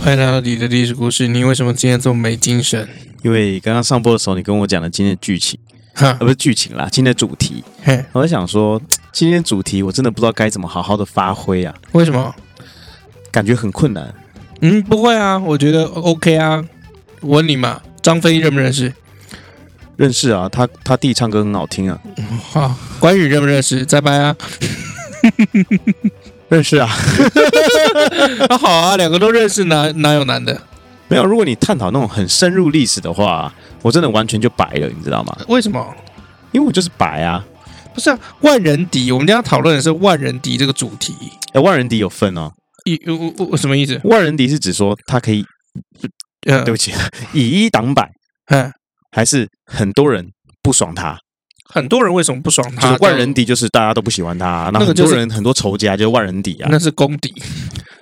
欢迎来到你的历史故事。你为什么今天这么没精神？因为刚刚上播的时候，你跟我讲了今天的剧情，哈，呃，不是剧情啦，今天的主题。嘿，我在想说，今天主题我真的不知道该怎么好好的发挥啊。为什么？感觉很困难。嗯，不会啊，我觉得 OK 啊。我问你嘛，张飞认不认识？认识啊，他他弟唱歌很好听啊。好，关羽认不认识？再拜啊。认识啊。啊好啊，两个都认识，哪哪有难的？没有，如果你探讨那种很深入历史的话，我真的完全就白了，你知道吗？为什么？因为我就是白啊。不是啊，万人敌，我们今天要讨论的是万人敌这个主题。哎，万人敌有分哦。以我我什么意思？万人敌是指说他可以，呃，对不起，以一挡百，嗯，还是很多人不爽他？很多人为什么不爽他？万人敌就是大家都不喜欢他，那很多人很多仇家就是万人敌啊。那是公敌，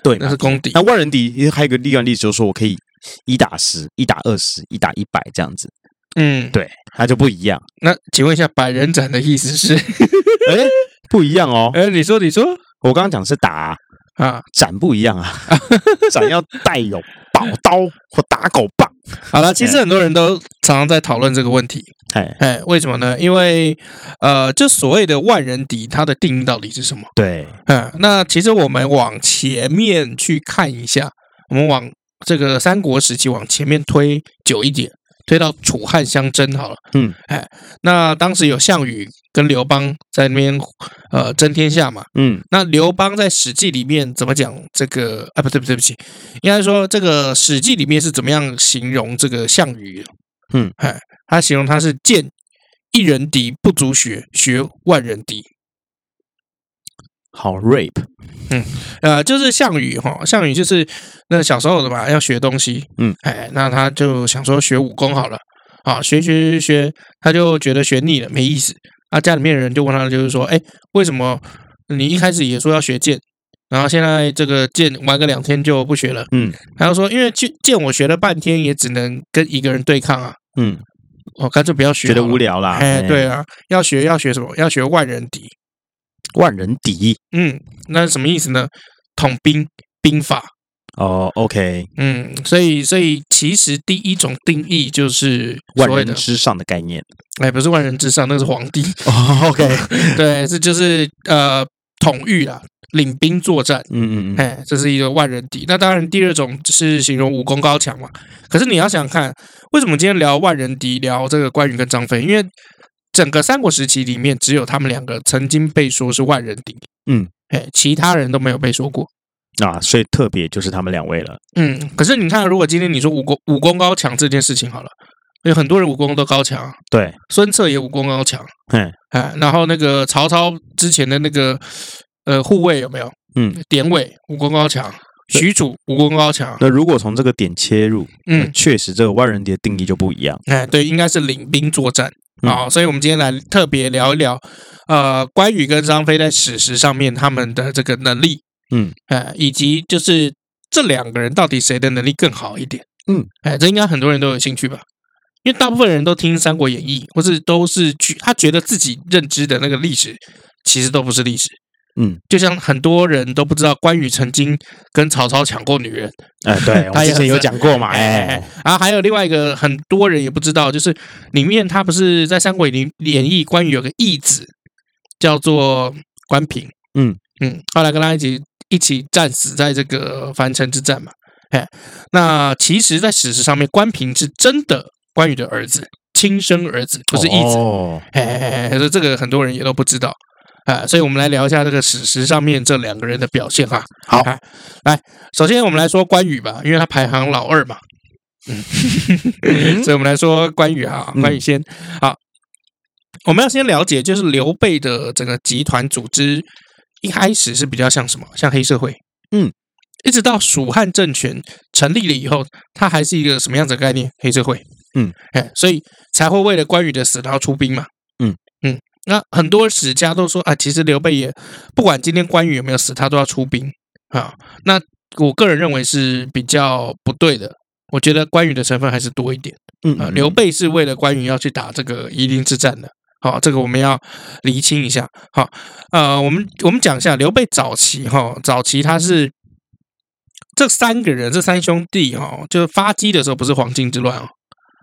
对，那是公敌。那万人敌还有一个例外例子，就是说我可以一打十，一打二十，一打一百这样子。嗯，对，那就不一样。那请问一下，百人斩的意思是？哎，不一样哦。哎，你说，你说，我刚刚讲是打啊，斩不一样啊，斩要带有宝刀或打狗棒。好了，其实很多人都常常在讨论这个问题。哎哎，为什么呢？因为呃，就所谓的万人敌，它的定义到底是什么？对，嗯，那其实我们往前面去看一下，我们往这个三国时期往前面推久一点，推到楚汉相争好了。嗯，哎，那当时有项羽跟刘邦在那边呃争天下嘛。嗯，那刘邦在《史记》里面怎么讲这个？啊，不对，不对不起，应该说这个《史记》里面是怎么样形容这个项羽？嗯，哎，他形容他是见一人敌不足学，学万人敌。好，rape。嗯，呃，就是项羽哈，项羽就是那小时候的嘛，要学东西。嗯，哎，那他就想说学武功好了啊，学学学学，他就觉得学腻了，没意思。啊，家里面的人就问他，就是说，哎，为什么你一开始也说要学剑，然后现在这个剑玩个两天就不学了？嗯，他就说，因为剑剑我学了半天，也只能跟一个人对抗啊。嗯，我干脆不要学，觉得无聊啦。哎，对啊，要学要学什么？要学万人敌。万人敌，嗯，那是什么意思呢？统兵兵法哦，OK，嗯，所以所以其实第一种定义就是万人之上的概念，哎，不是万人之上，那是皇帝。哦，OK，对，这就是呃统御啊，领兵作战，嗯嗯嗯，哎，这是一个万人敌。那当然，第二种是形容武功高强嘛。可是你要想想看，为什么今天聊万人敌，聊这个关羽跟张飞？因为整个三国时期里面，只有他们两个曾经被说是万人敌，嗯，哎，其他人都没有被说过啊，所以特别就是他们两位了，嗯。可是你看，如果今天你说武功武功高强这件事情好了，有很多人武功都高强，对，孙策也武功高强，嗯，哎，然后那个曹操之前的那个呃护卫有没有？嗯，典韦武功高强，许褚武功高强。那如果从这个点切入，嗯，确实这个万人敌的定义就不一样。哎，对，应该是领兵作战。好，所以我们今天来特别聊一聊，呃，关羽跟张飞在史实上面他们的这个能力，嗯，哎，以及就是这两个人到底谁的能力更好一点，嗯，哎，这应该很多人都有兴趣吧？因为大部分人都听《三国演义》，或是都是去他觉得自己认知的那个历史，其实都不是历史。嗯，就像很多人都不知道关羽曾经跟曹操抢过女人，哎，对，他之前有讲过嘛，哎，然后还有另外一个很多人也不知道，就是里面他不是在《三国演义》关羽有个义子叫做关平，嗯。嗯，后来跟他一起一起战死在这个樊城之战嘛，哎，那其实，在史实上面，关平是真的关羽的儿子，亲生儿子，不是义子，哦，哎，所以这个很多人也都不知道。啊，所以我们来聊一下这个史实上面这两个人的表现哈。好，来，首先我们来说关羽吧，因为他排行老二嘛。嗯，所以我们来说关羽哈，关羽先。好，我们要先了解，就是刘备的整个集团组织一开始是比较像什么？像黑社会。嗯，一直到蜀汉政权成立了以后，它还是一个什么样子的概念？黑社会。嗯，哎，所以才会为了关羽的死然后出兵嘛。那很多史家都说啊，其实刘备也不管今天关羽有没有死，他都要出兵啊。那我个人认为是比较不对的。我觉得关羽的成分还是多一点。嗯，啊，刘备是为了关羽要去打这个夷陵之战的。好，这个我们要厘清一下。好，呃，我们我们讲一下刘备早期哈，早期他是这三个人，这三兄弟哈，就是发迹的时候不是黄巾之乱哦。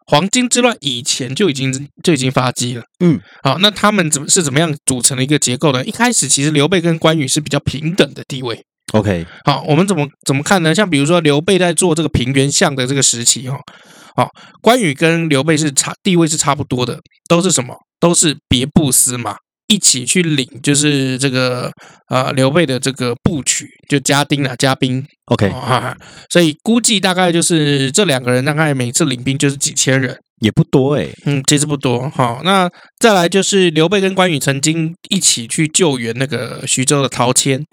黄巾之乱以前就已经就已经发迹了，嗯，好，那他们怎么是怎么样组成的一个结构呢？一开始其实刘备跟关羽是比较平等的地位，OK，好，我们怎么怎么看呢？像比如说刘备在做这个平原相的这个时期，哈，好，关羽跟刘备是差地位是差不多的，都是什么？都是别部司马。一起去领，就是这个呃刘备的这个部曲，就家丁啊，家兵。OK，啊，所以估计大概就是这两个人大概每次领兵就是几千人，也不多哎。嗯，其实不多。好，那再来就是刘备跟关羽曾经一起去救援那个徐州的陶谦。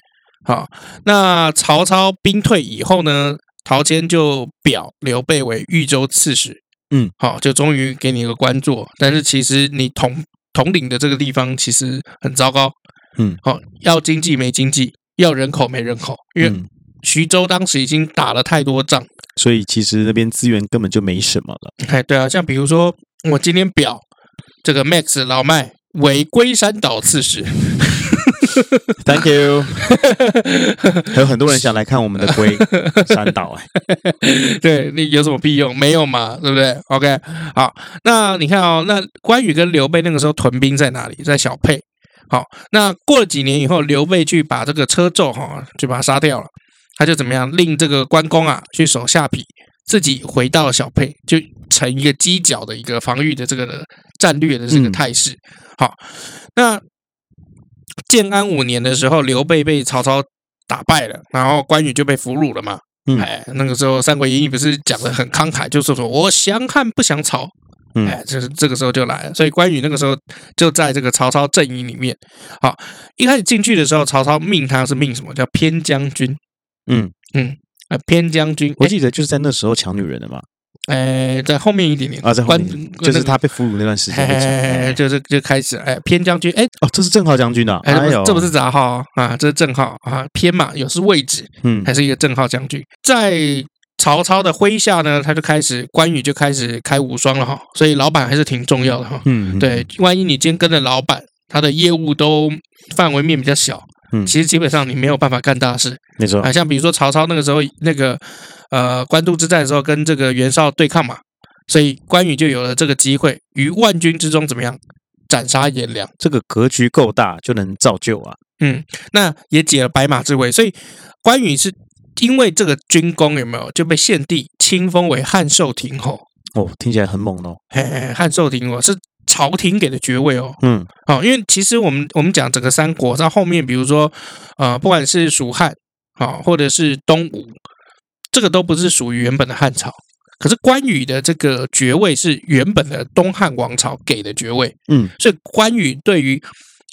好，那曹操兵退以后呢，陶谦就表刘备为豫州刺史。嗯，好，就终于给你一个官做，但是其实你同。统领的这个地方其实很糟糕，嗯，好，要经济没经济，要人口没人口，因为徐州当时已经打了太多仗，所以其实那边资源根本就没什么了。哎，对啊，像比如说我今天表这个 Max 老麦为龟山岛刺史。Thank you，还有很多人想来看我们的龟 山岛哎，对，你有什么屁用？没有嘛，对不对？OK，好，那你看哦，那关羽跟刘备那个时候屯兵在哪里？在小沛。好，那过了几年以后，刘备去把这个车胄哈，就把他杀掉了，他就怎么样？令这个关公啊去守下邳，自己回到了小沛，就成一个犄角的一个防御的这个战略的这个态势。好，那。建安五年的时候，刘备被曹操打败了，然后关羽就被俘虏了嘛。嗯，哎，那个时候《三国演义》不是讲的很慷慨，就是说我降汉不降曹。嗯，哎，就是这个时候就来了。所以关羽那个时候就在这个曹操阵营里面。好，一开始进去的时候，曹操命他是命什么叫偏将军？嗯嗯，啊，偏将军，我记得就是在那时候抢女人的嘛。哎，在后面一点点啊，在后面就是他被俘虏那段时间，哎，就是就开始哎，偏将军哎，哦，这是正号将军的，哎呦，这不是杂号啊，这是正号啊，偏嘛，有是位置，嗯，还是一个正号将军，在曹操的麾下呢，他就开始关羽就开始开无双了哈，所以老板还是挺重要的哈，嗯，对，万一你今天跟着老板，他的业务都范围面比较小。嗯，其实基本上你没有办法干大事，没错啊。像比如说曹操那个时候，那个呃官渡之战的时候，跟这个袁绍对抗嘛，所以关羽就有了这个机会，于万军之中怎么样斩杀颜良，这个格局够大，就能造就啊。嗯，那也解了白马之围，所以关羽是因为这个军功有没有就被献帝亲封为汉寿亭侯。哦，听起来很猛哦。嘿嘿，汉寿亭侯是。朝廷给的爵位哦，嗯，好，因为其实我们我们讲整个三国在后面，比如说呃，不管是蜀汉啊，或者是东吴，这个都不是属于原本的汉朝。可是关羽的这个爵位是原本的东汉王朝给的爵位，嗯，所以关羽对于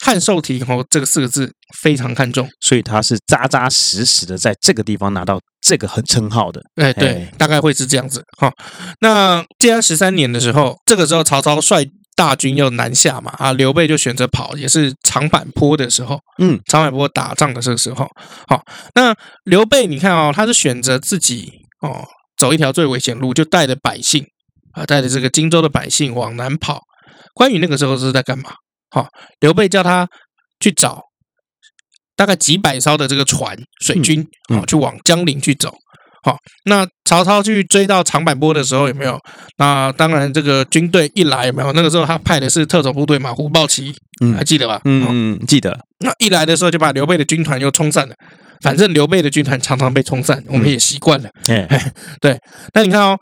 汉寿亭侯这个四个字非常看重，所以他是扎扎实实的在这个地方拿到这个很称号的。哎，对，大概会是这样子。好，那建安十三年的时候，这个时候曹操率。大军要南下嘛，啊，刘备就选择跑，也是长坂坡的时候，嗯，长坂坡打仗的这个时候，好，那刘备你看哦，他是选择自己哦走一条最危险路，就带着百姓啊，带着这个荆州的百姓往南跑。关羽那个时候是在干嘛？好，刘备叫他去找大概几百艘的这个船水军，啊，去往江陵去走。好，那曹操去追到长坂坡的时候有没有？那当然，这个军队一来有没有？那个时候他派的是特种部队嘛，虎豹骑，嗯，还记得吧？嗯嗯，记得。那一来的时候就把刘备的军团又冲散了。反正刘备的军团常常被冲散，我们也习惯了。哎、嗯，对。那你看哦，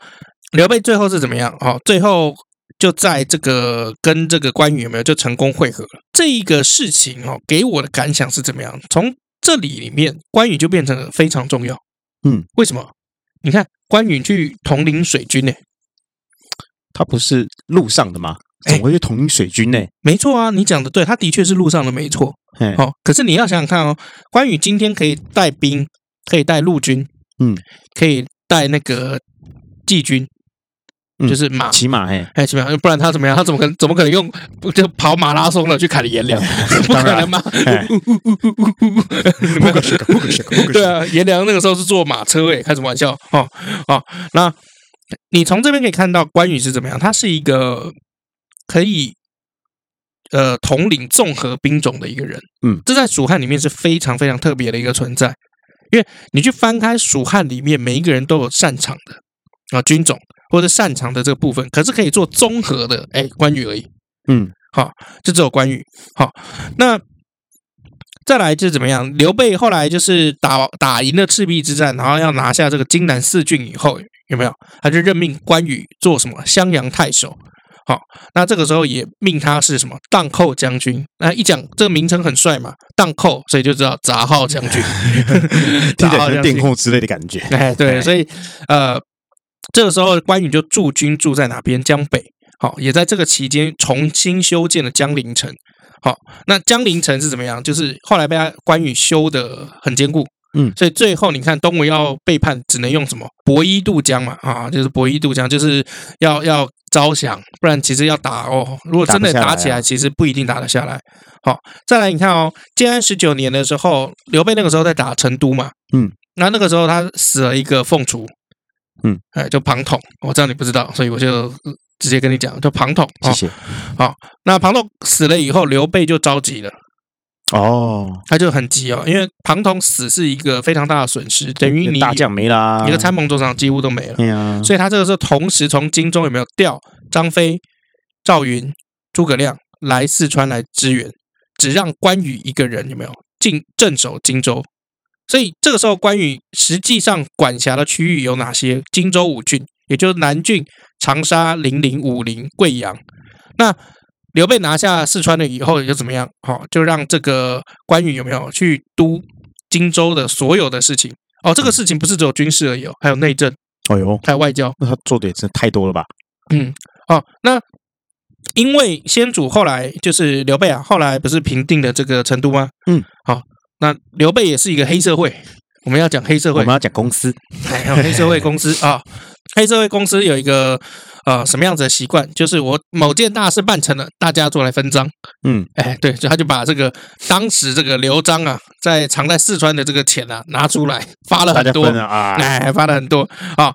刘备最后是怎么样？哦，最后就在这个跟这个关羽有没有就成功会合了？这一个事情哦，给我的感想是怎么样？从这里里面，关羽就变成了非常重要。嗯，为什么？你看关羽去统领水军呢？他不是路上的吗？怎么会去统领水军呢？没错啊，你讲的对，他的确是路上的，没错。好，可是你要想想看哦，关羽今天可以带兵，可以带陆军，嗯，可以带那个季军，就是马骑马嘿，哎，骑马，不然他怎么样？他怎么可能怎么可能用就跑马拉松了去砍颜良？不可能吗？对啊，颜良那个时候是坐马车哎，开什么玩笑？哦哦，那你从这边可以看到关羽是怎么样？他是一个可以呃统领综合兵种的一个人。嗯，这在蜀汉里面是非常非常特别的一个存在。因为你去翻开蜀汉里面，每一个人都有擅长的啊军种或者擅长的这个部分，可是可以做综合的，哎，关羽而已。嗯，好，就只有关羽。好，那再来就是怎么样？刘备后来就是打打赢了赤壁之战，然后要拿下这个荆南四郡以后，有没有？他就任命关羽做什么襄阳太守。好，那这个时候也命他是什么荡寇将军？那一讲这个名称很帅嘛，荡寇，所以就知道杂号将军，听起来像电控之类的感觉。哎，对，所以呃，这个时候关羽就驻军驻在哪边？江北。好，也在这个期间重新修建了江陵城。好，那江陵城是怎么样？就是后来被他关羽修的很坚固。嗯，所以最后你看东吴要背叛，只能用什么？博伊渡江嘛，啊，就是博伊渡江，就是要要。招降，不然其实要打哦。如果真的打起来，其实不一定打得下来。好，再来你看哦，建安十九年的时候，刘备那个时候在打成都嘛，嗯，那那个时候他死了一个凤雏，嗯，哎，就庞统，我知道你不知道，所以我就直接跟你讲，叫庞统。谢谢。好，那庞统死了以后，刘备就着急了。哦，他就很急哦，因为庞统死是一个非常大的损失，等于你大将没啦，你的参谋总长几乎都没了。对啊，所以他这个时候同时从荆州有没有调张飞、赵云、诸葛亮来四川来支援，只让关羽一个人有没有进镇守荆州？所以这个时候关羽实际上管辖的区域有哪些？荆州五郡，也就是南郡、长沙、零陵、武陵、贵阳。那刘备拿下四川了以后，又怎么样？好，就让这个关羽有没有去督荆州的所有的事情？哦，这个事情不是只有军事而已哦，还有内政，哦哟，还有外交。那他做的也真的太多了吧？嗯，哦，那因为先主后来就是刘备啊，后来不是平定了这个成都吗？嗯，好，那刘备也是一个黑社会，我们要讲黑社会，我们要讲公司，还有黑社会公司啊。黑社会公司有一个呃什么样子的习惯，就是我某件大事办成了，大家做来分赃。嗯，哎，对，所以他就把这个当时这个刘璋啊，在藏在四川的这个钱啊拿出来发了很多了啊，哎，发了很多啊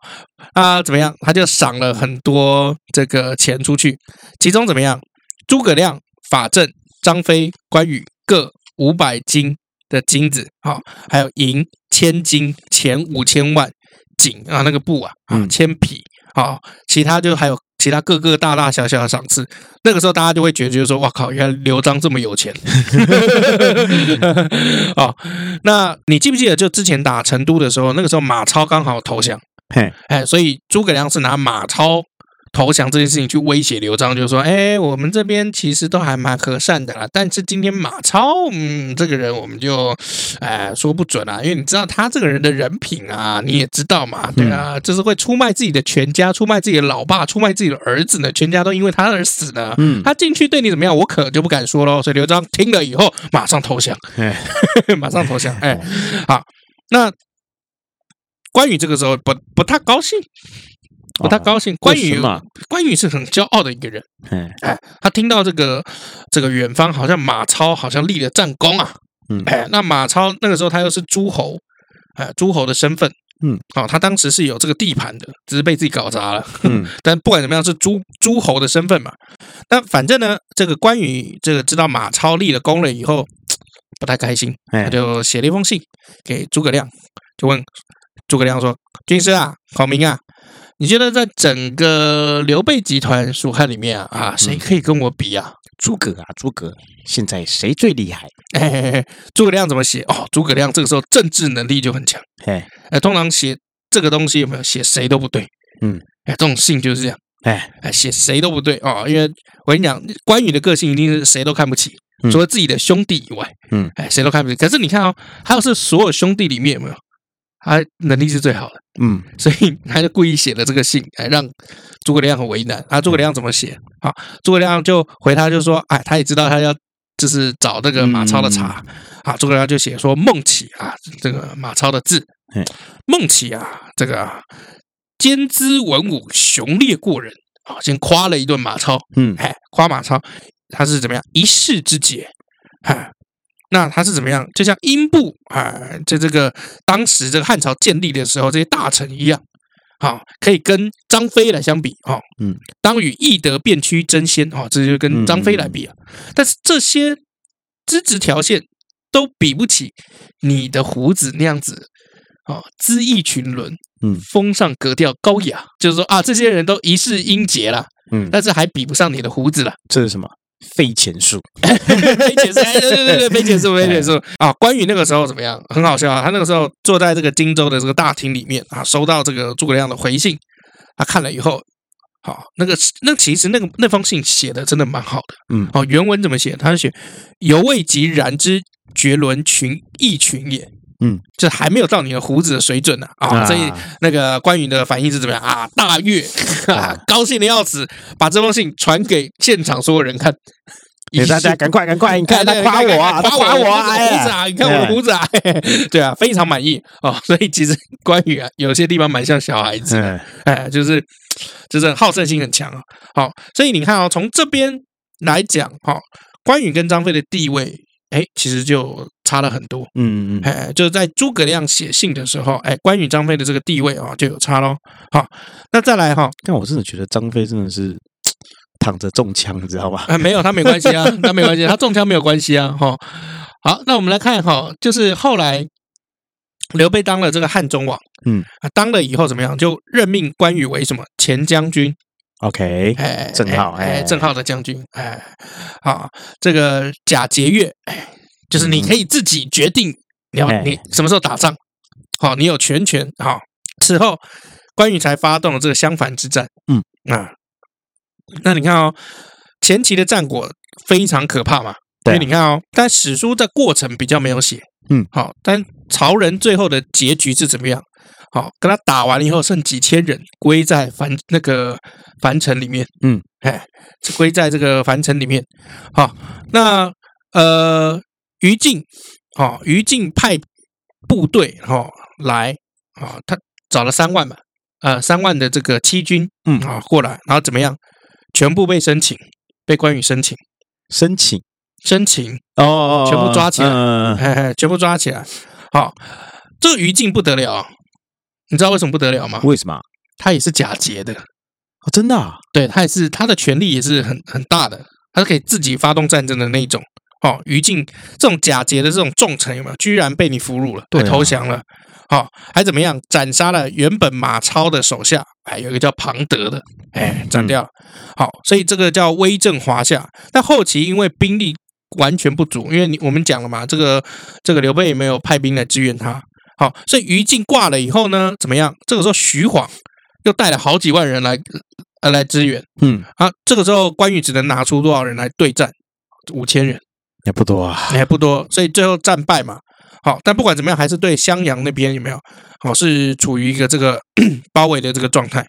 啊，怎么样？他就赏了很多这个钱出去，其中怎么样？诸葛亮、法正、张飞、关羽各五百斤的金子，好，还有银千金，钱五千万。锦啊，那个布啊，啊，铅匹啊，其他就还有其他各个大大小小的赏赐。那个时候大家就会觉得，就是说，哇靠，原来刘璋这么有钱 啊！那你记不记得，就之前打成都的时候，那个时候马超刚好投降，嘿，哎，所以诸葛亮是拿马超。投降这件事情去威胁刘璋，就说，哎，我们这边其实都还蛮和善的啦，但是今天马超，嗯，这个人我们就，哎，说不准啊，因为你知道他这个人的人品啊，你也知道嘛，对啊，就是会出卖自己的全家，出卖自己的老爸，出卖自己的儿子呢，全家都因为他而死呢。嗯，他进去对你怎么样，我可就不敢说喽。所以刘璋听了以后，马上投降，哎，马上投降，哎，好，那关羽这个时候不不太高兴。不太高兴，关羽嘛，关羽是很骄傲的一个人。哎，他听到这个这个远方好像马超好像立了战功啊。嗯，哎，那马超那个时候他又是诸侯，哎，诸侯的身份。嗯，哦，他当时是有这个地盘的，只是被自己搞砸了。嗯，但不管怎么样，是诸诸侯的身份嘛。那反正呢，这个关羽这个知道马超立了功了以后，不太开心，他就写了一封信给诸葛亮，就问诸葛亮说：“军师啊，孔明啊。”你觉得在整个刘备集团蜀汉里面啊啊，谁可以跟我比啊？诸葛啊，诸葛，现在谁最厉害？哎，诸葛亮怎么写？哦，诸葛亮这个时候政治能力就很强。哎，哎，通常写这个东西有没有写谁都不对？嗯，哎，这种信就是这样。哎，哎，写谁都不对哦，因为我跟你讲，关羽的个性一定是谁都看不起，除了自己的兄弟以外，嗯，哎，谁都看不起。可是你看哦，他要是所有兄弟里面有没有？他能力是最好的，嗯，所以他就故意写了这个信，哎，让诸葛亮很为难。啊，诸葛亮怎么写？啊，诸葛亮就回他，就说，哎，他也知道他要就是找这个马超的茬，啊，诸葛亮就写说孟起啊，这个马超的字，孟起啊，这个兼资文武，雄烈过人。啊，先夸了一顿马超，嗯，哎，夸马超他是怎么样？一世之杰，哎，那他是怎么样？就像英布啊，在这个当时这个汉朝建立的时候，这些大臣一样，啊，可以跟张飞来相比，啊，嗯，当与翼德便驱争先，啊，这就跟张飞来比啊，但是这些资质条件都比不起你的胡子那样子。啊，恣意群伦，嗯，风尚格调高雅，就是说啊，这些人都一世英杰了，嗯，但是还比不上你的胡子了。这是什么？飞钱术？飞钱术？对对对对，飞钱术，飞钱术啊！关羽那个时候怎么样？很好笑啊！他那个时候坐在这个荆州的这个大厅里面啊，收到这个诸葛亮的回信，他看了以后，好、啊，那个那其实那个那封信写的真的蛮好的，嗯，哦、啊，原文怎么写？他是写“犹未及然之绝伦群异群也”。嗯，就还没有到你的胡子的水准呢啊，啊！所以那个关羽的反应是怎么样啊？大悦啊，高兴的要死，把这封信传给现场所有人看，给大家赶快赶快，你看他夸我啊，夸我啊，胡子啊，你看我的胡子啊，对啊，非常满意哦！所以其实关羽啊，有些地方蛮像小孩子，哎，就是就是好胜心很强啊。好，所以你看哦，从这边来讲哈，关羽跟张飞的地位。哎，其实就差了很多，嗯嗯，哎，就是在诸葛亮写信的时候，哎，关羽、张飞的这个地位啊，就有差喽。好，那再来哈，但我真的觉得张飞真的是躺着中枪，你知道吧？啊，没有，他没关系啊，他没关系，他中枪没有关系啊。哈，好，那我们来看哈，就是后来刘备当了这个汉中王，嗯，啊当了以后怎么样？就任命关羽为什么前将军。OK，哎，郑浩，哎，郑浩的将军，哎，好，这个假节鉞，哎，就是你可以自己决定你要你什么时候打仗，好，你有全权，好，此后关羽才发动了这个襄樊之战，嗯。啊，那你看哦，前期的战果非常可怕嘛，因为你看哦，但史书的过程比较没有写，嗯，好，但曹仁最后的结局是怎么样？好，跟他打完了以后，剩几千人归在樊那个樊城里面。嗯，哎，归在这个樊城里面。好，那呃，于禁，好，于禁派部队哈来，啊，他找了三万嘛，呃，三万的这个七军，嗯，啊，过来，然后怎么样？全部被申请，被关羽申请，申请，申请，哦，全部抓起来，哎哎，全部抓起来。好，这个于禁不得了。你知道为什么不得了吗？为什么？他也是假节的哦，真的啊？对，他也是他的权力也是很很大的，他是可以自己发动战争的那种。哦，于禁这种假节的这种重臣有没有？居然被你俘虏了，对，投降了。好，还怎么样？斩杀了原本马超的手下，哎，有一个叫庞德的，哎，斩掉了。好，所以这个叫威震华夏。但后期因为兵力完全不足，因为你我们讲了嘛，这个这个刘备也没有派兵来支援他。好，所以于禁挂了以后呢，怎么样？这个时候徐晃又带了好几万人来呃来支援，嗯，啊，这个时候关羽只能拿出多少人来对战？五千人，也不多啊，也不多，所以最后战败嘛。好，但不管怎么样，还是对襄阳那边有没有？好，是处于一个这个 包围的这个状态。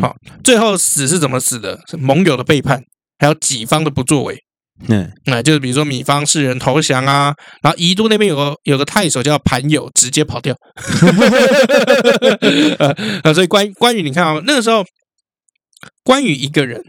好，最后死是怎么死的？是盟友的背叛，还有己方的不作为。嗯，那就是比如说米方四人投降啊，然后宜都那边有个有个太守叫盘友，直接跑掉。呃，所以关关羽，你看啊，那个时候关羽一个人，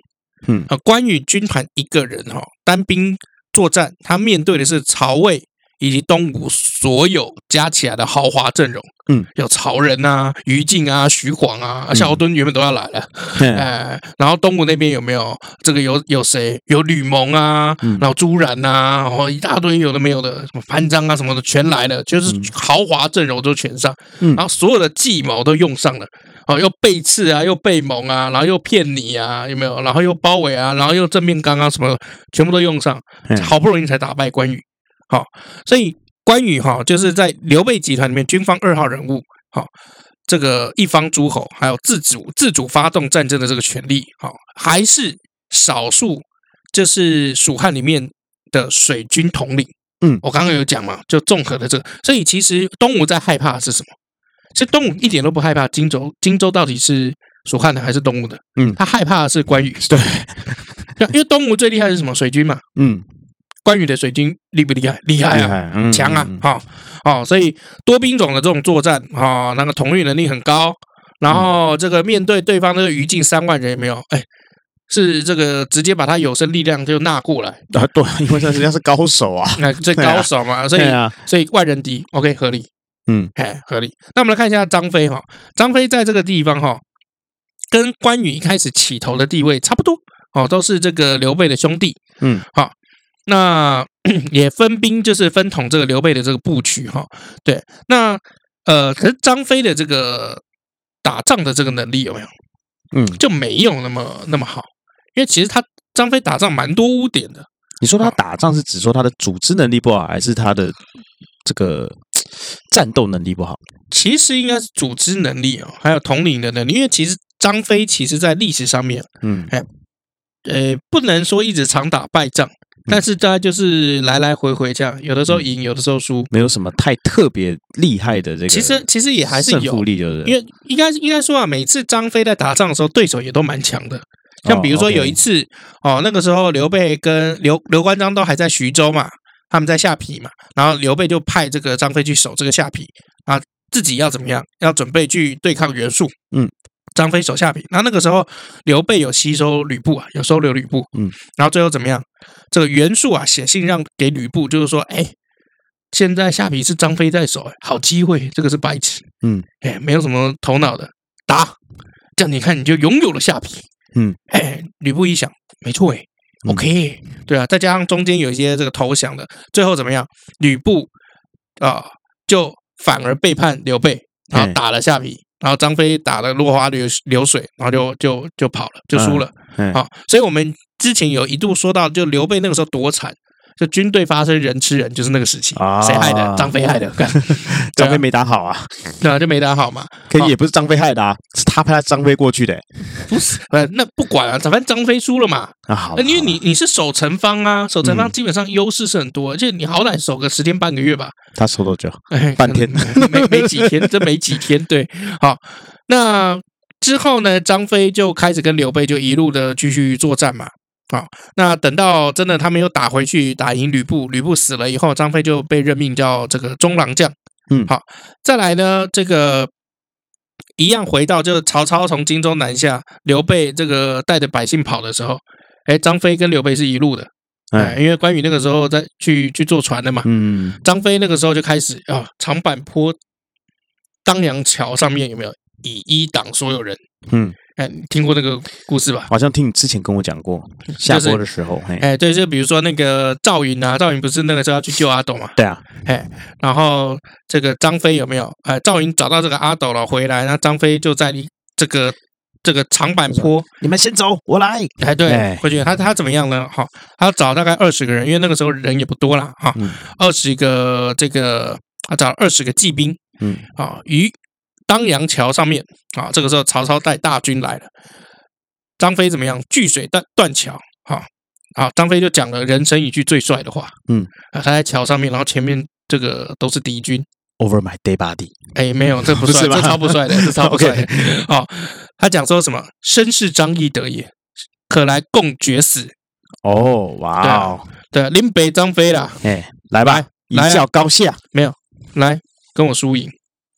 嗯啊，关羽军团一个人哈，单兵作战，他面对的是曹魏。以及东吴所有加起来的豪华阵容，嗯，有曹仁啊、于禁啊、徐晃啊、夏侯惇原本都要来了，哎，然后东吴那边有没有这个有有谁？有吕蒙啊，然后朱然呐，然后一大堆有的没有的，什么潘璋啊什么的全来了，就是豪华阵容都全上，然后所有的计谋都用上了，哦，又背刺啊，又背蒙啊，然后又骗你啊，有没有？然后又包围啊，然后又正面刚刚，什么全部都用上，好不容易才打败关羽。好，所以关羽哈就是在刘备集团里面军方二号人物。好，这个一方诸侯还有自主自主发动战争的这个权利，好，还是少数，就是蜀汉里面的水军统领。嗯，我刚刚有讲嘛，就综合的这个。所以其实东吴在害怕的是什么？其实东吴一点都不害怕荆州，荆州到底是蜀汉的还是东吴的？嗯，他害怕的是关羽。对，因为东吴最厉害是什么？水军嘛。嗯。关羽的水军厉不厉害？厉害啊，强啊！好，好，所以多兵种的这种作战，哈，那个统御能力很高，然后这个面对对方那个余禁三万人有没有？哎，是这个直接把他有生力量就纳过来啊？对，因为他实际上是高手啊，那这高手嘛，所以所以万人敌，OK 合理，嗯，哎合理。那我们来看一下张飞哈，张飞在这个地方哈，跟关羽一开始起头的地位差不多哦，都是这个刘备的兄弟，嗯，好，那 也分兵就是分统这个刘备的这个布局哈，对，那。呃，可是张飞的这个打仗的这个能力有没有？嗯，就没有那么那么好，因为其实他张飞打仗蛮多污点的。你说他打仗是指说他的组织能力不好，还是他的这个战斗能力不好？其实应该是组织能力哦，还有统领的能力。因为其实张飞其实在历史上面，嗯，哎，呃，不能说一直常打败仗。但是大家就是来来回回这样，有的时候赢，有的时候输，没有什么太特别厉害的这个。其实其实也还是有胜负力，就是因为应该应该说啊，每次张飞在打仗的时候，对手也都蛮强的。像比如说有一次哦，那个时候刘备跟刘刘关张都还在徐州嘛，他们在下邳嘛，然后刘备就派这个张飞去守这个下邳啊，自己要怎么样？要准备去对抗袁术。嗯。张飞守下邳，那那个时候刘备有吸收吕布啊，有收留吕布，嗯，然后最后怎么样？这个袁术啊写信让给吕布，就是说，哎，现在下邳是张飞在守，好机会，这个是白痴，嗯，哎，没有什么头脑的，打，这样你看你就拥有了下邳，嗯，哎，吕布一想，没错，哎，OK，对啊，再加上中间有一些这个投降的，最后怎么样？吕布啊，就反而背叛刘备，然后打了下邳。然后张飞打了落花流流水，然后就就就跑了，就输了。好，所以我们之前有一度说到，就刘备那个时候多惨。就军队发生人吃人，就是那个时期，谁害的？张飞害的。张飞没打好啊，对啊，就没打好嘛。可也不是张飞害的啊，是他派他张飞过去的。不是，那不管啊，反正张飞输了嘛。啊好，因为你你是守城方啊，守城方基本上优势是很多，而且你好歹守个十天半个月吧。他守多久？半天，没没几天，真没几天。对，好，那之后呢，张飞就开始跟刘备就一路的继续作战嘛。好，那等到真的他们又打回去，打赢吕布，吕布死了以后，张飞就被任命叫这个中郎将。嗯，好，再来呢，这个一样回到就是曹操从荆州南下，刘备这个带着百姓跑的时候，哎，张飞跟刘备是一路的，哎，因为关羽那个时候在去去坐船的嘛，嗯，张飞那个时候就开始啊，长坂坡当阳桥上面有没有以一挡所有人？嗯。哎，你听过那个故事吧？好像听你之前跟我讲过，下坡的时候，就是、哎，对，就比如说那个赵云啊，赵云不是那个时候要去救阿斗嘛？对啊，哎，然后这个张飞有没有？哎，赵云找到这个阿斗了，回来，那张飞就在你这个这个长坂坡，你们先走，我来。哎，对，回去他他怎么样呢？好，他找大概二十个人，因为那个时候人也不多了，哈，二十个这个他找二十个骑兵，嗯，啊，于。当阳桥上面啊，这个时候曹操带大军来了，张飞怎么样？据水断断桥，哈，啊，张飞就讲了人生一句最帅的话，嗯，啊，他在桥上面，然后前面这个都是敌军，Over my dead body，哎，没有，这不帅，这超不帅的，这超不帅的，好，他讲说什么？身是张翼德也，可来共决死。哦，哇哦，对，林北张飞啦，哎，来吧，一较高下，没有，来跟我输赢。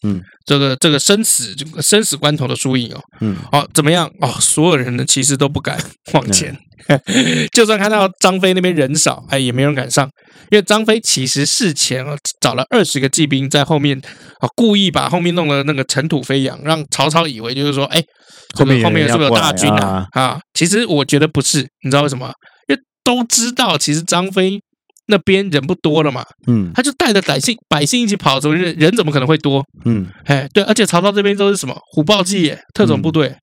嗯，这个这个生死这个生死关头的输赢哦，嗯，哦怎么样哦？所有人呢其实都不敢往前，嗯、就算看到张飞那边人少，哎，也没人敢上，因为张飞其实事前啊找了二十个骑兵在后面啊，故意把后面弄得那个尘土飞扬，让曹操以为就是说，哎，后面后面是不是有大军啊？啊，其实我觉得不是，你知道为什么？因为都知道，其实张飞。那边人不多了嘛，嗯，他就带着百姓百姓一起跑，怎么人人怎么可能会多？嗯，哎，对，而且曹操这边都是什么虎豹骑耶特种部队，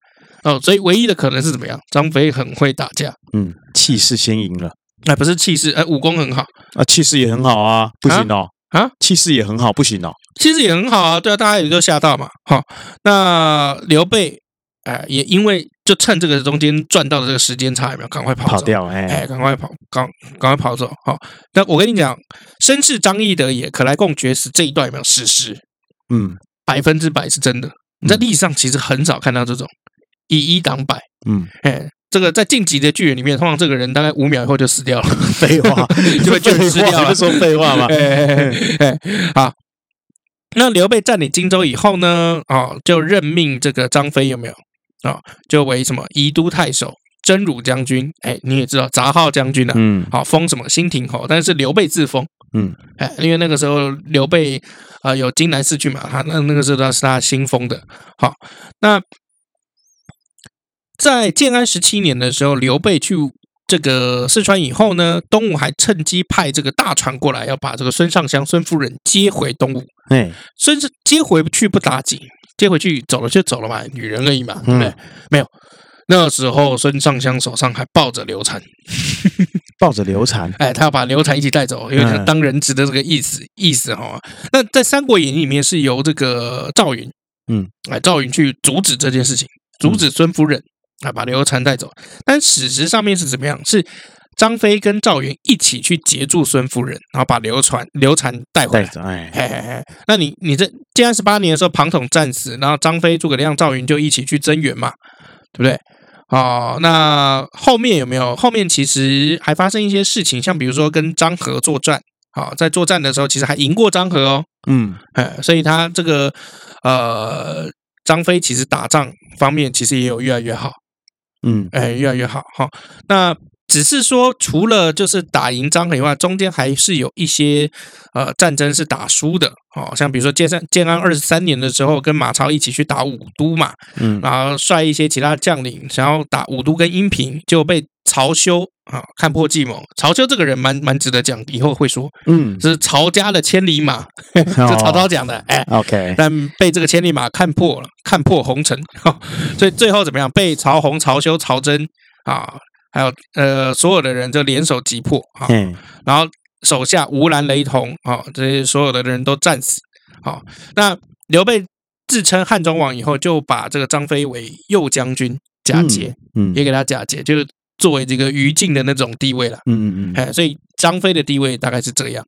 嗯、哦，所以唯一的可能是怎么样？张飞很会打架，嗯，气势先赢了，哎，不是气势，哎，武功很好。啊，气势也很好啊，不行哦，啊，气势也很好，不行哦，气势也很好啊，对啊，大家也就吓到嘛，好、哦，那刘备。哎，也因为就趁这个中间赚到的这个时间差，有没有赶快跑走？跑掉，哎，哎，赶快跑，赶赶快跑走。好，那我跟你讲，身是张翼德也，可来共绝死这一段有没有史实？嗯，百分之百是真的。你在历史上其实很少看到这种以一挡百。嗯，哎，这个在晋级的巨人里面，通常这个人大概五秒以后就死掉了。废话，就被巨人吃掉了。说废话吗？哎，好。那刘备占领荆州以后呢，哦，就任命这个张飞有没有啊、哦？就为什么宜都太守、征虏将军？哎，你也知道杂号将军啊，嗯，好封什么新亭侯，但是刘备自封，嗯，哎，因为那个时候刘备啊、呃、有荆南四郡嘛，他那那个时候他是他新封的。好，那在建安十七年的时候，刘备去。这个四川以后呢，东吴还趁机派这个大船过来，要把这个孙尚香、孙夫人接回东吴。哎，孙是接回去不打紧，接回去走了就走了嘛，女人而已嘛，对不对？嗯、没有，那时候孙尚香手上还抱着刘禅，抱着刘禅，哎，他要把刘禅一起带走，因为他当人质的这个意思，嗯、意思哈。那在《三国演义》里面是由这个赵云，嗯，哎，赵云去阻止这件事情，阻止孙夫人。嗯啊，把刘禅带走，但史实上面是怎么样？是张飞跟赵云一起去截住孙夫人，然后把刘传、刘禅带回来。哎，嘿嘿嘿，那你你这建安十八年的时候，庞统战死，然后张飞、诸葛亮、赵云就一起去增援嘛，对不对？哦，那后面有没有？后面其实还发生一些事情，像比如说跟张合作战，好，在作战的时候，其实还赢过张合哦。嗯，哎，所以他这个呃，张飞其实打仗方面其实也有越来越好。嗯，哎，越来越好哈。那只是说，除了就是打赢张衡以外，中间还是有一些呃战争是打输的。哦，像比如说建安建安二十三年的时候，跟马超一起去打武都嘛，嗯，然后率一些其他将领想要打武都跟阴平，就被曹休啊看破计谋。曹休这个人蛮蛮值得讲，以后会说，嗯，是曹家的千里马，这曹操讲的，哎，OK，但被这个千里马看破了，看破红尘，所以最后怎么样？被曹洪、曹休、曹真啊，还有呃所有的人就联手击破啊，然后。手下吴兰、雷同，啊，这些所有的人都战死。好，那刘备自称汉中王以后，就把这个张飞为右将军假节，嗯，也给他假节，就是作为这个于禁的那种地位了。嗯嗯嗯，哎，所以张飞的地位大概是这样。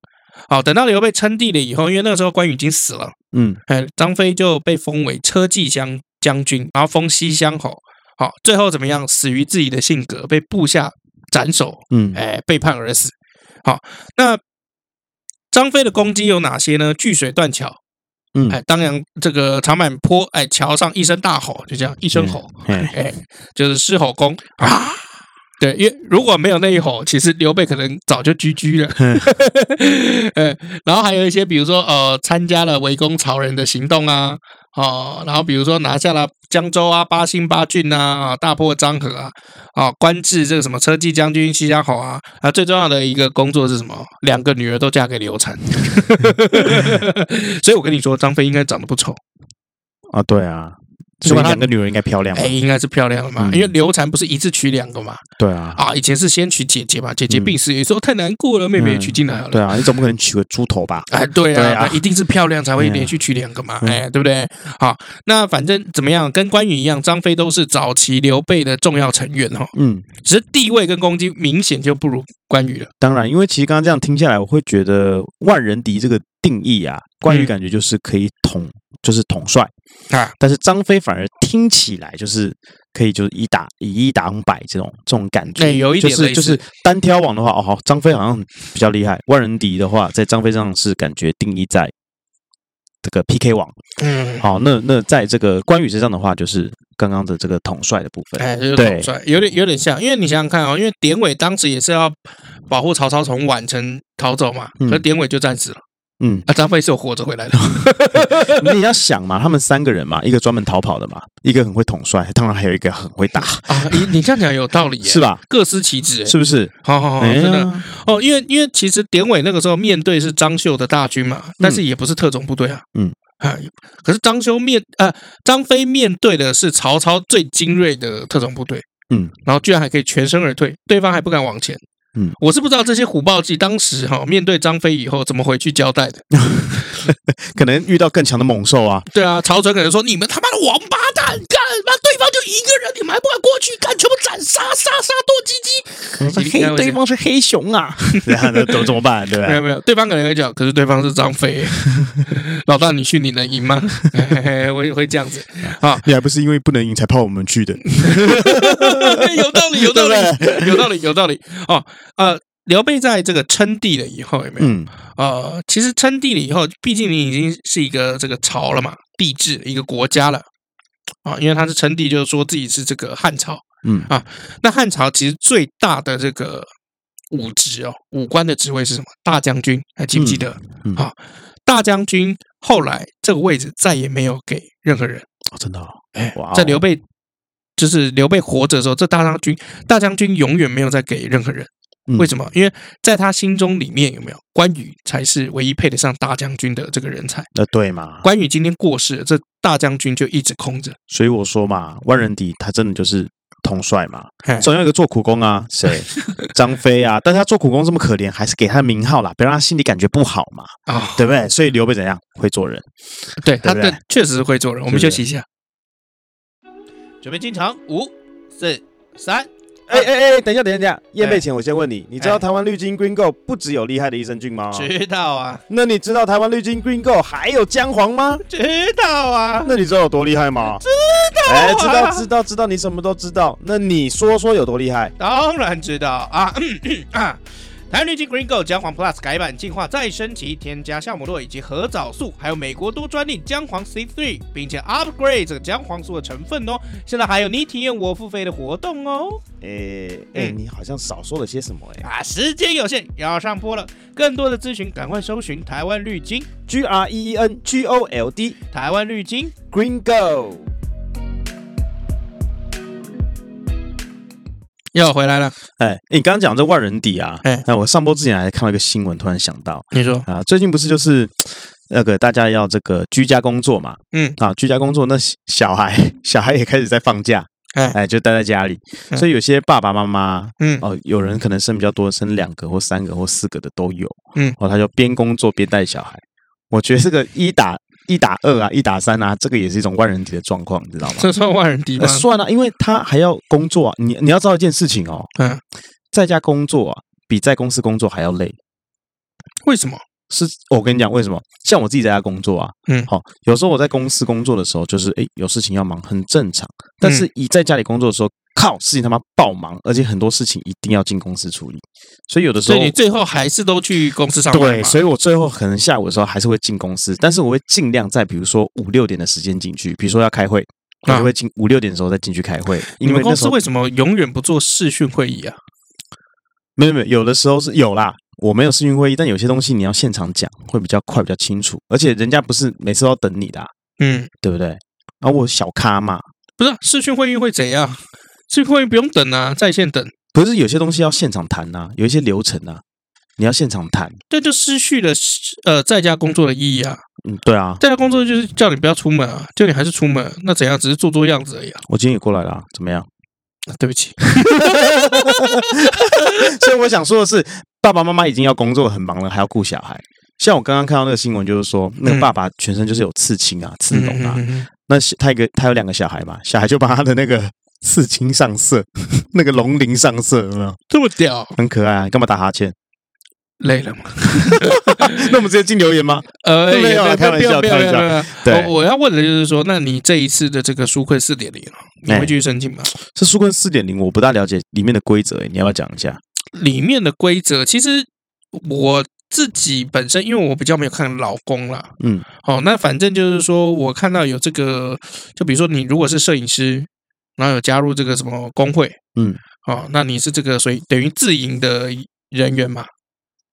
好，等到刘备称帝了以后，因为那个时候关羽已经死了，嗯，哎，张飞就被封为车骑将将军，然后封西乡侯。好，最后怎么样？死于自己的性格，被部下斩首，嗯，哎，背叛而死。好，那张飞的攻击有哪些呢？据水断桥，嗯，哎，当阳这个长坂坡，哎，桥上一声大吼，就这样一声吼，哎，哎，就是狮吼功啊。对，因为如果没有那一吼，其实刘备可能早就居居了。嗯，然后还有一些，比如说呃，参加了围攻曹仁的行动啊。哦，然后比如说拿下了江州啊、八星八郡呐，啊，大破张合啊，啊，官至这个什么车骑将军、西乡侯啊，啊，最重要的一个工作是什么？两个女儿都嫁给刘禅，所以我跟你说，张飞应该长得不丑啊，对啊。所以两个女人应该漂亮，哎，应该是漂亮的嘛，因为刘禅不是一次娶两个嘛，对啊，啊，以前是先娶姐姐嘛，姐姐病死，有时候太难过了，妹妹也娶进来了，对啊，你总不可能娶个猪头吧？哎，对啊，一定是漂亮才会连续娶两个嘛，哎，对不对？好，那反正怎么样，跟关羽一样，张飞都是早期刘备的重要成员哈，嗯，只是地位跟攻击明显就不如关羽了。当然，因为其实刚刚这样听下来，我会觉得万人敌这个定义啊，关羽感觉就是可以统。就是统帅。啊，但是张飞反而听起来就是可以，就是以打以一挡百这种这种感觉，有一点就是就是单挑王的话，哦好，张飞好像比较厉害。万人敌的话，在张飞上是感觉定义在这个 PK 王，嗯，好，那那在这个关羽身上的话，就是刚刚的这个统帅的部分，哎，就是统帅，有点有点像，因为你想想看哦，因为典韦当时也是要保护曹操从宛城逃走嘛，可典韦就战死了。嗯，啊，张飞是有活着回来的。你要想嘛，他们三个人嘛，一个专门逃跑的嘛，一个很会统帅，当然还有一个很会打啊。你你这样讲有道理，是吧？各司其职，是不是？好好好，真的哦。因为因为其实典韦那个时候面对是张绣的大军嘛，但是也不是特种部队啊。嗯，哎，可是张修面呃，张飞面对的是曹操最精锐的特种部队。嗯，然后居然还可以全身而退，对方还不敢往前。嗯，我是不知道这些虎豹骑当时哈面对张飞以后怎么回去交代的，可能遇到更强的猛兽啊。对啊，曹操可能说：“你们他妈的王八蛋，干嘛对方就一个人，你们还不敢过去干，全部斩杀杀杀剁鸡鸡。” 黑对方是黑熊啊，那怎怎么办？对吧？没有没有，对方可能会讲，可是对方是张飞，老大你去你能赢吗？我也会这样子啊，你还不是因为不能赢才派我们去的？有道理，有道理，有道理，有道理哦。呃，刘备在这个称帝了以后，有没有？嗯、呃，其实称帝了以后，毕竟你已经是一个这个朝了嘛，帝制一个国家了啊。因为他是称帝，就是说自己是这个汉朝。嗯啊，那汉朝其实最大的这个武职哦，武官的职位是什么？大将军，还记不记得？嗯嗯、啊，大将军后来这个位置再也没有给任何人。哦、真的、哦？哎，在刘备就是刘备活着的时候，这大将军大将军永远没有再给任何人。为什么？因为在他心中里面有没有关羽才是唯一配得上大将军的这个人才？那对嘛？关羽今天过世了，这大将军就一直空着。所以我说嘛，万人敌他真的就是统帅嘛，总要一个做苦工啊，谁？张飞啊，但是他做苦工这么可怜，还是给他名号啦，别让他心里感觉不好嘛，啊、哦，对不对？所以刘备怎样会做人？对，对对他的确实是会做人。我们休息一下，准备进场，五、四、三。哎哎哎，等一下，等一下，等一下，验配前我先问你，你知道台湾绿金 Green Gold 不只有厉害的益生菌吗？知道啊。那你知道台湾绿金 Green Gold 还有姜黄吗？知道啊。那你知道有多厉害吗？知道。哎，知道，知道，知道，你什么都知道。那你说说有多厉害？当然知道啊。啊台湾绿金 Green Gold 姜黄 Plus 改版进化再升级，添加酵母洛以及核藻素，还有美国多专利姜黄 C3，并且 upgrade 这个姜黄素的成分哦。现在还有你体验我付费的活动哦。诶诶、欸，你好像少说了些什么诶？啊，时间有限，要上播了。更多的咨询，赶快搜寻台湾绿金 G R E E N G O L D 台湾绿金 Green Gold。又回来了，哎，你刚刚讲这万人底啊，哎，那我上播之前还看到一个新闻，突然想到，你说。啊，最近不是就是那个大家要这个居家工作嘛，嗯，啊，居家工作，那小孩 小孩也开始在放假，哎。哎，就待在家里，所以有些爸爸妈妈，嗯，哦，有人可能生比较多，生两个或三个或四个的都有，嗯，哦，他就边工作边带小孩，我觉得这个一打。一打二啊，一打三啊，这个也是一种万人敌的状况，你知道吗？这算万人敌吗？算啊，因为他还要工作啊。你你要知道一件事情哦，嗯，在家工作啊，比在公司工作还要累。为什么？是我跟你讲为什么？像我自己在家工作啊，嗯，好，有时候我在公司工作的时候，就是诶，有事情要忙，很正常。但是一在家里工作的时候，靠，事情他妈爆忙，而且很多事情一定要进公司处理，所以有的时候，所以你最后还是都去公司上班。对，所以我最后可能下午的时候还是会进公司，但是我会尽量在比如说五六点的时间进去，比如说要开会，我就会进五六点的时候再进去开会。你们公司为什么永远不做视讯会议啊？没有没有，有的时候是有啦，我没有视讯会议，但有些东西你要现场讲会比较快，比较清楚，而且人家不是每次都要等你的啊，嗯，对不对？然后我小咖嘛，不是视讯会议会怎样？视讯会议不用等啊，在线等。可是有些东西要现场谈呐、啊，有一些流程啊，你要现场谈。这就失去了呃在家工作的意义啊。嗯，对啊，在家工作就是叫你不要出门啊，叫你还是出门，那怎样？只是做做样子而已啊。我今天也过来了，怎么样？啊、对不起。所以我想说的是，爸爸妈妈已经要工作很忙了，还要顾小孩。像我刚刚看到那个新闻，就是说那个爸爸全身就是有刺青啊、刺龙啊。嗯、那他一个他有两个小孩嘛，小孩就把他的那个。刺青上色，那个龙鳞上色，有没有？这么屌，很可爱啊！干嘛打哈欠？累了吗？那我们直接进留言吗？呃，没有，开玩笑，开玩笑。对，我要问的就是说，那你这一次的这个纾困四点零，你会继续申请吗？这纾困四点零，我不大了解里面的规则，你要不要讲一下？里面的规则，其实我自己本身，因为我比较没有看老公啦，嗯，哦，那反正就是说我看到有这个，就比如说你如果是摄影师。然后有加入这个什么工会，嗯，哦，那你是这个所以等于自营的人员嘛，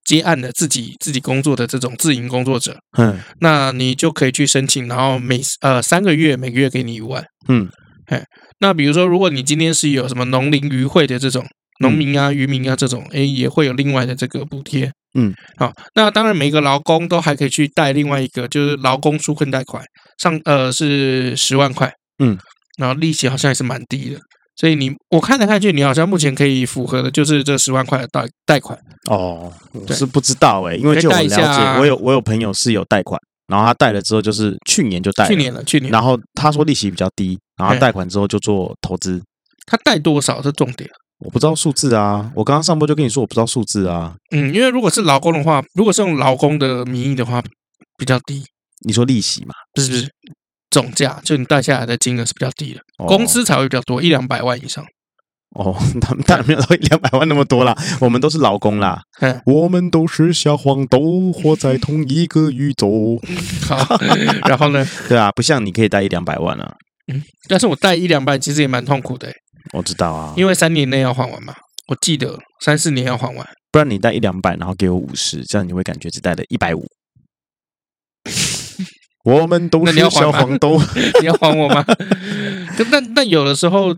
接案的自己自己工作的这种自营工作者，嗯，那你就可以去申请，然后每呃三个月每个月给你一万，嗯，哎，那比如说如果你今天是有什么农林渔会的这种农民啊、渔民啊这种，哎，也会有另外的这个补贴，嗯，好，那当然每个劳工都还可以去贷另外一个就是劳工纾困贷款，上呃是十万块，嗯。然后利息好像也是蛮低的，所以你我看来看去，你好像目前可以符合的就是这十万块的贷贷款哦。我是不知道哎，因为就我了解，我有我有朋友是有贷款，然后他贷了之后就是去年就贷，去年了，去年。然后他说利息比较低，然后贷款之后就做投资。他贷多少是重点？我不知道数字啊。我刚刚上播就跟你说我不知道数字啊。嗯，因为如果是劳工的话，如果是用劳工的名义的话，比较低。你说利息嘛？不是不是。总价就你贷下来的金额是比较低的，工资才会比较多，一两百万以上。哦，他们 当然没有到一两百万那么多啦，我们都是劳工啦，我们都是小黄豆，活在同一个宇宙。好，然后呢？对啊，不像你可以贷一两百万啊。嗯，但是我贷一两百其实也蛮痛苦的。我知道啊，因为三年内要还完嘛，我记得三四年要还完，不然你贷一两百，然后给我五十，这样你会感觉只贷了一百五。我们都是小黄豆，你要还我吗？但但有的时候。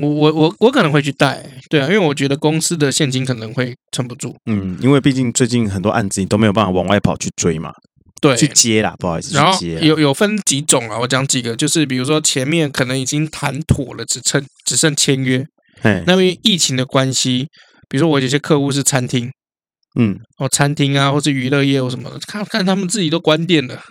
我我我我可能会去贷，对啊，因为我觉得公司的现金可能会撑不住。嗯，因为毕竟最近很多案子你都没有办法往外跑去追嘛，对，去接啦，不好意思，然后有有分几种啊，我讲几个，就是比如说前面可能已经谈妥了，只剩只剩签约，嘿那因为疫情的关系，比如说我有些客户是餐厅，嗯，哦，餐厅啊，或是娱乐业或什么的，看看他们自己都关店了。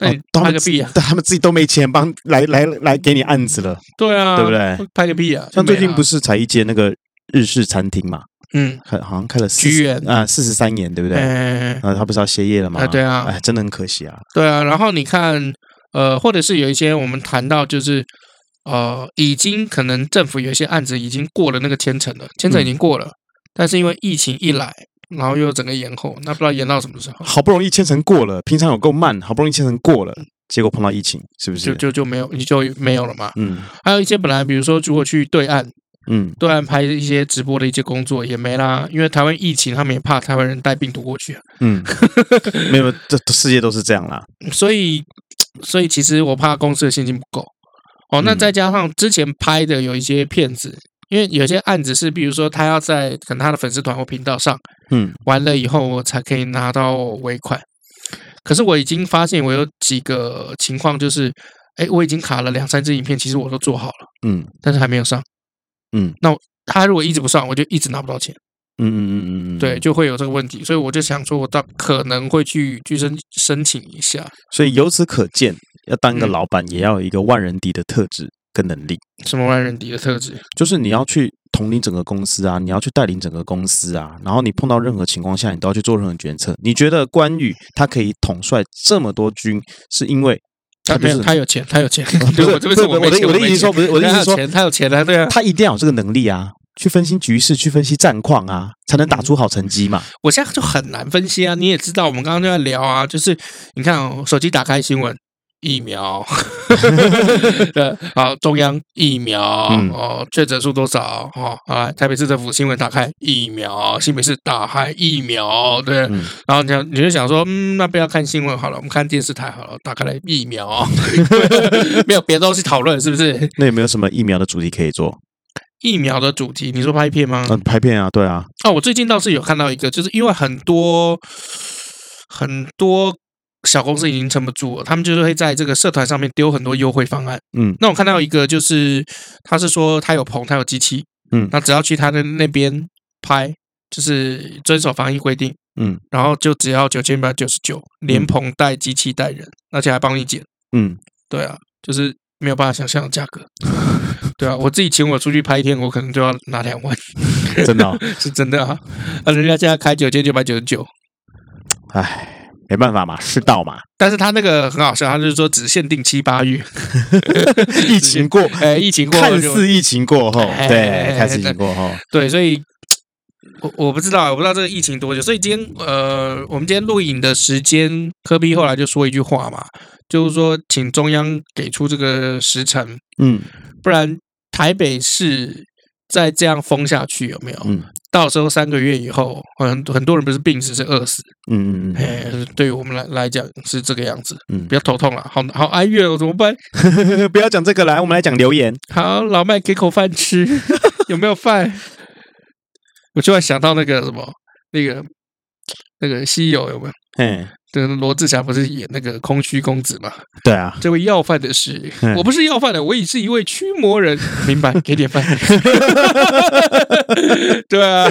那你拍个屁啊！他们自己都没钱帮来来来给你案子了。对啊，对不对？拍个屁啊！像最近不是才一间那个日式餐厅嘛？嗯，好像开了四十啊四十三年，对不对？啊，他不是要歇业了吗？对啊，哎，真的很可惜啊。对啊，然后你看，呃，或者是有一些我们谈到，就是呃，已经可能政府有一些案子已经过了那个签呈了，签呈已经过了，但是因为疫情一来。然后又整个延后，那不知道延到什么时候。好不容易签成过了，平常有够慢，好不容易签成过了，结果碰到疫情，是不是？就就就没有，你就没有了嘛。嗯。还有一些本来，比如说如果去对岸，嗯，对岸拍一些直播的一些工作也没啦，因为台湾疫情，他们也怕台湾人带病毒过去啊。嗯。没有，这世界都是这样啦。所以，所以其实我怕公司的现金不够。哦，那再加上之前拍的有一些片子。因为有些案子是，比如说他要在可能他的粉丝团或频道上，嗯，完了以后我才可以拿到尾款。可是我已经发现我有几个情况，就是，哎，我已经卡了两三支影片，其实我都做好了，嗯，但是还没有上，嗯，那他如果一直不上，我就一直拿不到钱，嗯嗯嗯嗯嗯，对，就会有这个问题。所以我就想说，我到可能会去去申申请一下。所以由此可见，要当一个老板，也要有一个万人敌的特质。跟能力，什么万人敌的特质？就是你要去统领整个公司啊，你要去带领整个公司啊，然后你碰到任何情况下，你都要去做任何决策。你觉得关羽他可以统帅这么多军，是因为他没有他有钱，他有钱。不是，不是我的我的意思说，不是我的意思说，他有钱啊，对啊，他一定要有这个能力啊，去分析局势，去分析战况啊，才能打出好成绩嘛。我现在就很难分析啊，你也知道，我们刚刚就在聊啊，就是你看哦，手机打开新闻。疫苗，对，好，中央疫苗、嗯、哦，确诊数多少？哦，啊，台北市政府新闻打开疫苗，新北市打开疫苗，对，嗯、然后你想，你就想说，嗯，那不要看新闻好了，我们看电视台好了，打开来疫苗，没有别的东西讨论，是不是？那有没有什么疫苗的主题可以做？疫苗的主题，你说拍片吗？嗯，拍片啊，对啊。哦，我最近倒是有看到一个，就是因为很多很多。小公司已经撑不住了，他们就是会在这个社团上面丢很多优惠方案。嗯，那我看到一个，就是他是说他有棚，他有机器，嗯，那只要去他的那边拍，就是遵守防疫规定，嗯，然后就只要九千八百九十九，连棚带机器带人，而且还帮你剪，嗯，对啊，就是没有办法想象的价格，对啊，我自己请我出去拍一天，我可能就要拿两万，真的、哦、是真的啊，啊，人家现在开九千九百九十九，唉。没办法嘛，世道嘛。但是他那个很好笑，他就是说只限定七八月，疫情过，哎，疫情过，看似疫情过后，对，看似疫情过后，对，所以，我我不知道，我不知道这个疫情多久。所以今天，呃，我们今天录影的时间，科比后来就说一句话嘛，就是说，请中央给出这个时辰，嗯，不然台北市。再这样封下去有没有？嗯，到时候三个月以后，很很多人不是病死，是饿死。嗯嗯嗯，哎，对于我们来来讲是这个样子。嗯，不要头痛了，好好哀怨哦，怎么办？不要讲这个来，我们来讲留言。好，老麦给口饭吃，有没有饭？我突然想到那个什么，那个那个西游有没有？哎。这个罗志祥不是演那个空虚公子嘛？对啊，这位要饭的是我，不是要饭的，我也是一位驱魔人。明白，给点饭。对啊，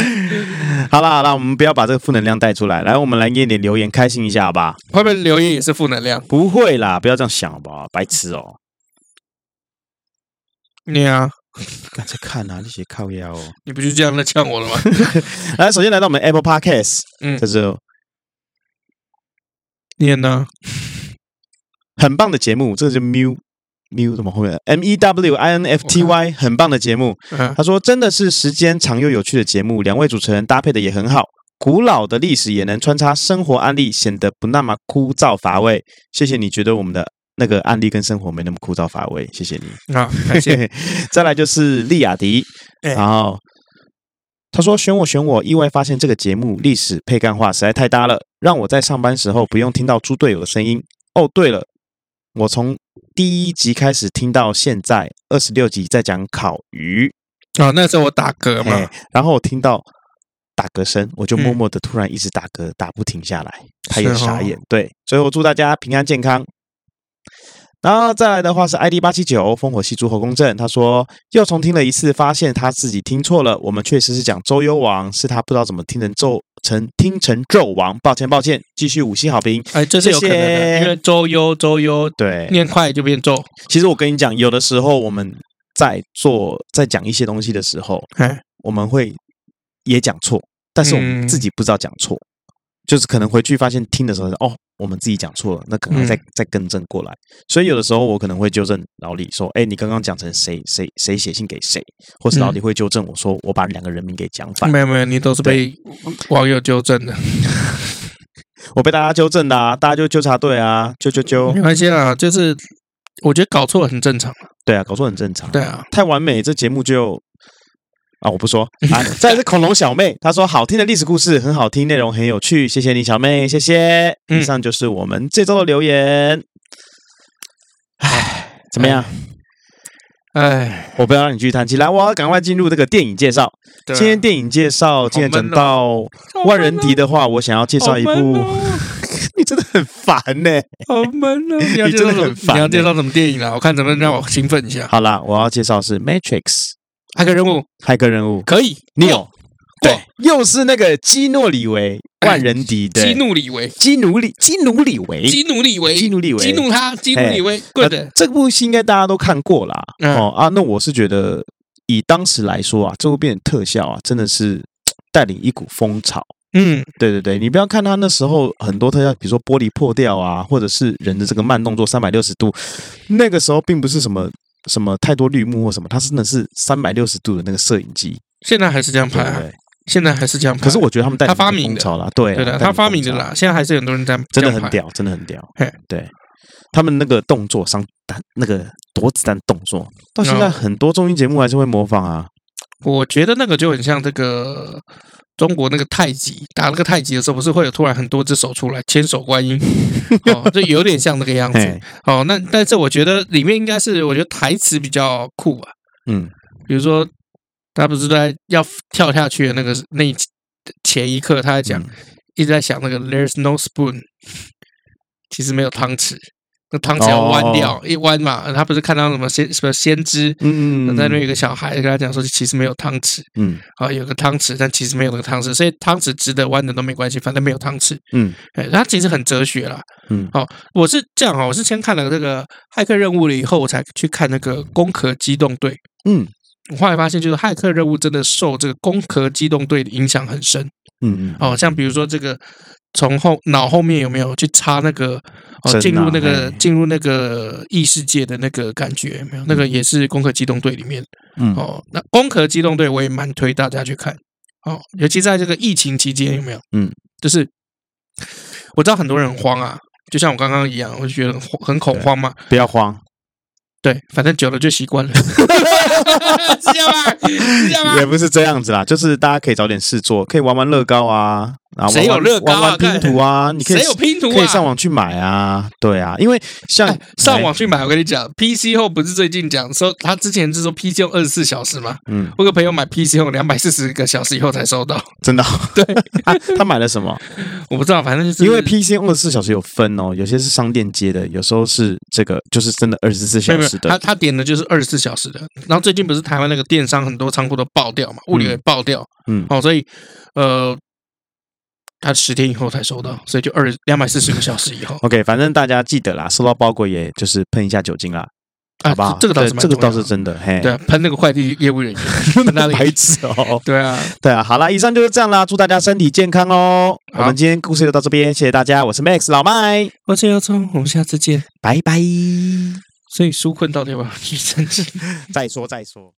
好了好了，我们不要把这个负能量带出来。来，我们来念点留言，开心一下，好吧？会不会留言也是负能量？不会啦，不要这样想，好不好？白痴哦。你啊，刚才看啊，那些靠腰哦。你不就这样在呛我了吗？来，首先来到我们 Apple Podcast，嗯，这是。念呢，很棒的节目，这个叫 Miu，Mew 怎么后面 M E W I N F T Y 很棒的节目。他说真的是时间长又有趣的节目，两位主持人搭配的也很好，古老的历史也能穿插生活案例，显得不那么枯燥乏味。谢谢你觉得我们的那个案例跟生活没那么枯燥乏味，谢谢你。好，感谢。再来就是利亚迪，然后。他说：“选我，选我！意外发现这个节目历史配干话实在太搭了，让我在上班时候不用听到猪队友的声音。哦，对了，我从第一集开始听到现在二十六集在讲烤鱼哦，那时候我打嗝嘛，然后我听到打嗝声，我就默默的突然一直打嗝，打不停下来，他也傻眼。对，所以我祝大家平安健康。”然后再来的话是 ID 八七九烽火戏诸侯公正，他说又重听了一次，发现他自己听错了。我们确实是讲周幽王，是他不知道怎么听成纣成听成纣王，抱歉抱歉。继续五星好评，哎，这是有可能的，因为周幽周幽对念快就变纣。其实我跟你讲，有的时候我们在做在讲一些东西的时候，哎，我们会也讲错，但是我们自己不知道讲错，嗯、就是可能回去发现听的时候哦。我们自己讲错了，那可能再再更正过来。所以有的时候我可能会纠正老李说：“哎，你刚刚讲成谁谁谁写信给谁？”或是老李会纠正我说：“我把两个人名给讲反。”没有没有，你都是被网友纠正的。我被大家纠正的啊，大家就纠察队啊，纠纠纠。没关系啦，就是我觉得搞错很正常。对啊，搞错很正常。对啊，太完美，这节目就。啊，我不说啊。再来是恐龙小妹，她说好听的历史故事很好听，内容很有趣，谢谢你，小妹，谢谢。以上就是我们这周的留言。唉，怎么样？唉，我不要让你继续叹气，来，我要赶快进入这个电影介绍。今天电影介绍，今天讲到万人敌的话，我想要介绍一部。你真的很烦呢，好闷哦！你真的很烦。你要介绍什么电影啊？我看能不能让我兴奋一下。好啦，我要介绍是《Matrix》。骇客任务，骇客任务。可以，你有？对，又是那个基诺里维万人敌的基努里维，基努里基努里维，基努里维，基努里维，激怒他，基努里维。对的，这部戏应该大家都看过啦。哦啊，那我是觉得以当时来说啊，这部片特效啊，真的是带领一股风潮。嗯，对对对，你不要看他那时候很多特效，比如说玻璃破掉啊，或者是人的这个慢动作三百六十度，那个时候并不是什么。什么太多绿幕或什么，它真的是三百六十度的那个摄影机，现在还是这样拍啊？现在还是这样拍。可是我觉得他们带他发明的了，对对的，他发明的啦。现在还是很多人在真的很屌，真的很屌。对，他们那个动作上弹那个躲子弹动作，到现在很多综艺节目还是会模仿啊。我觉得那个就很像这个。中国那个太极打那个太极的时候，不是会有突然很多只手出来，千手观音，哦，就有点像那个样子。哦，那但是我觉得里面应该是，我觉得台词比较酷吧。嗯，比如说他不是在要跳下去的那个那前一刻，他在讲，一直在想那个 There's no spoon，其实没有汤匙。那汤匙要弯掉，一弯嘛，他不是看到什么先什么先知，嗯嗯，在那有个小孩跟他讲说，其实没有汤匙，嗯，啊，有个汤匙，但其实没有那个汤匙，所以汤匙直的弯的都没关系，反正没有汤匙，嗯，哎，他其实很哲学啦，嗯，好，我是这样啊，我是先看了这个骇客任务了以后，我才去看那个攻壳机动队，嗯，我后来发现就是骇客任务真的受这个攻壳机动队的影响很深，嗯嗯，哦，像比如说这个。从后脑后面有没有去插那个哦，进入那个进入那个异世界的那个感觉有没有？那个也是《攻壳机动队》里面，嗯哦，那《攻壳机动队》我也蛮推大家去看哦，尤其在这个疫情期间有没有？嗯，就是我知道很多人很慌啊，就像我刚刚一样，我就觉得很很恐慌嘛，不要慌。对，反正久了就习惯了，是这样吗？是这样吗？也不是这样子啦，就是大家可以找点事做，可以玩玩乐高啊，谁有乐高啊？玩玩拼图啊，你可以谁有拼图啊？可以上网去买啊，对啊，因为像上网去买，我跟你讲，PC Home 不是最近讲说他之前是说 PC Home 二十四小时嘛？嗯，我有个朋友买 PC Home 两百四十个小时以后才收到，真的？对，他买了什么？我不知道，反正就是因为 PC Home 二十四小时有分哦，有些是商店接的，有时候是这个就是真的二十四小时的。他他点的就是二十四小时的，然后最近不是台湾那个电商很多仓库都爆掉嘛，物流也爆掉，嗯，哦，所以呃，他十天以后才收到，所以就二两百四十个小时以后。OK，反正大家记得啦，收到包裹也就是喷一下酒精啦，好吧？这个倒是这个倒是真的，嘿，对，喷那个快递业务人员，喷他的牌子哦，对啊，对啊，好啦，以上就是这样啦，祝大家身体健康哦。我们今天故事就到这边，谢谢大家，我是 Max 老麦，我是姚聪，我们下次见，拜拜。所以纾困到底要不要去申请？再说再说。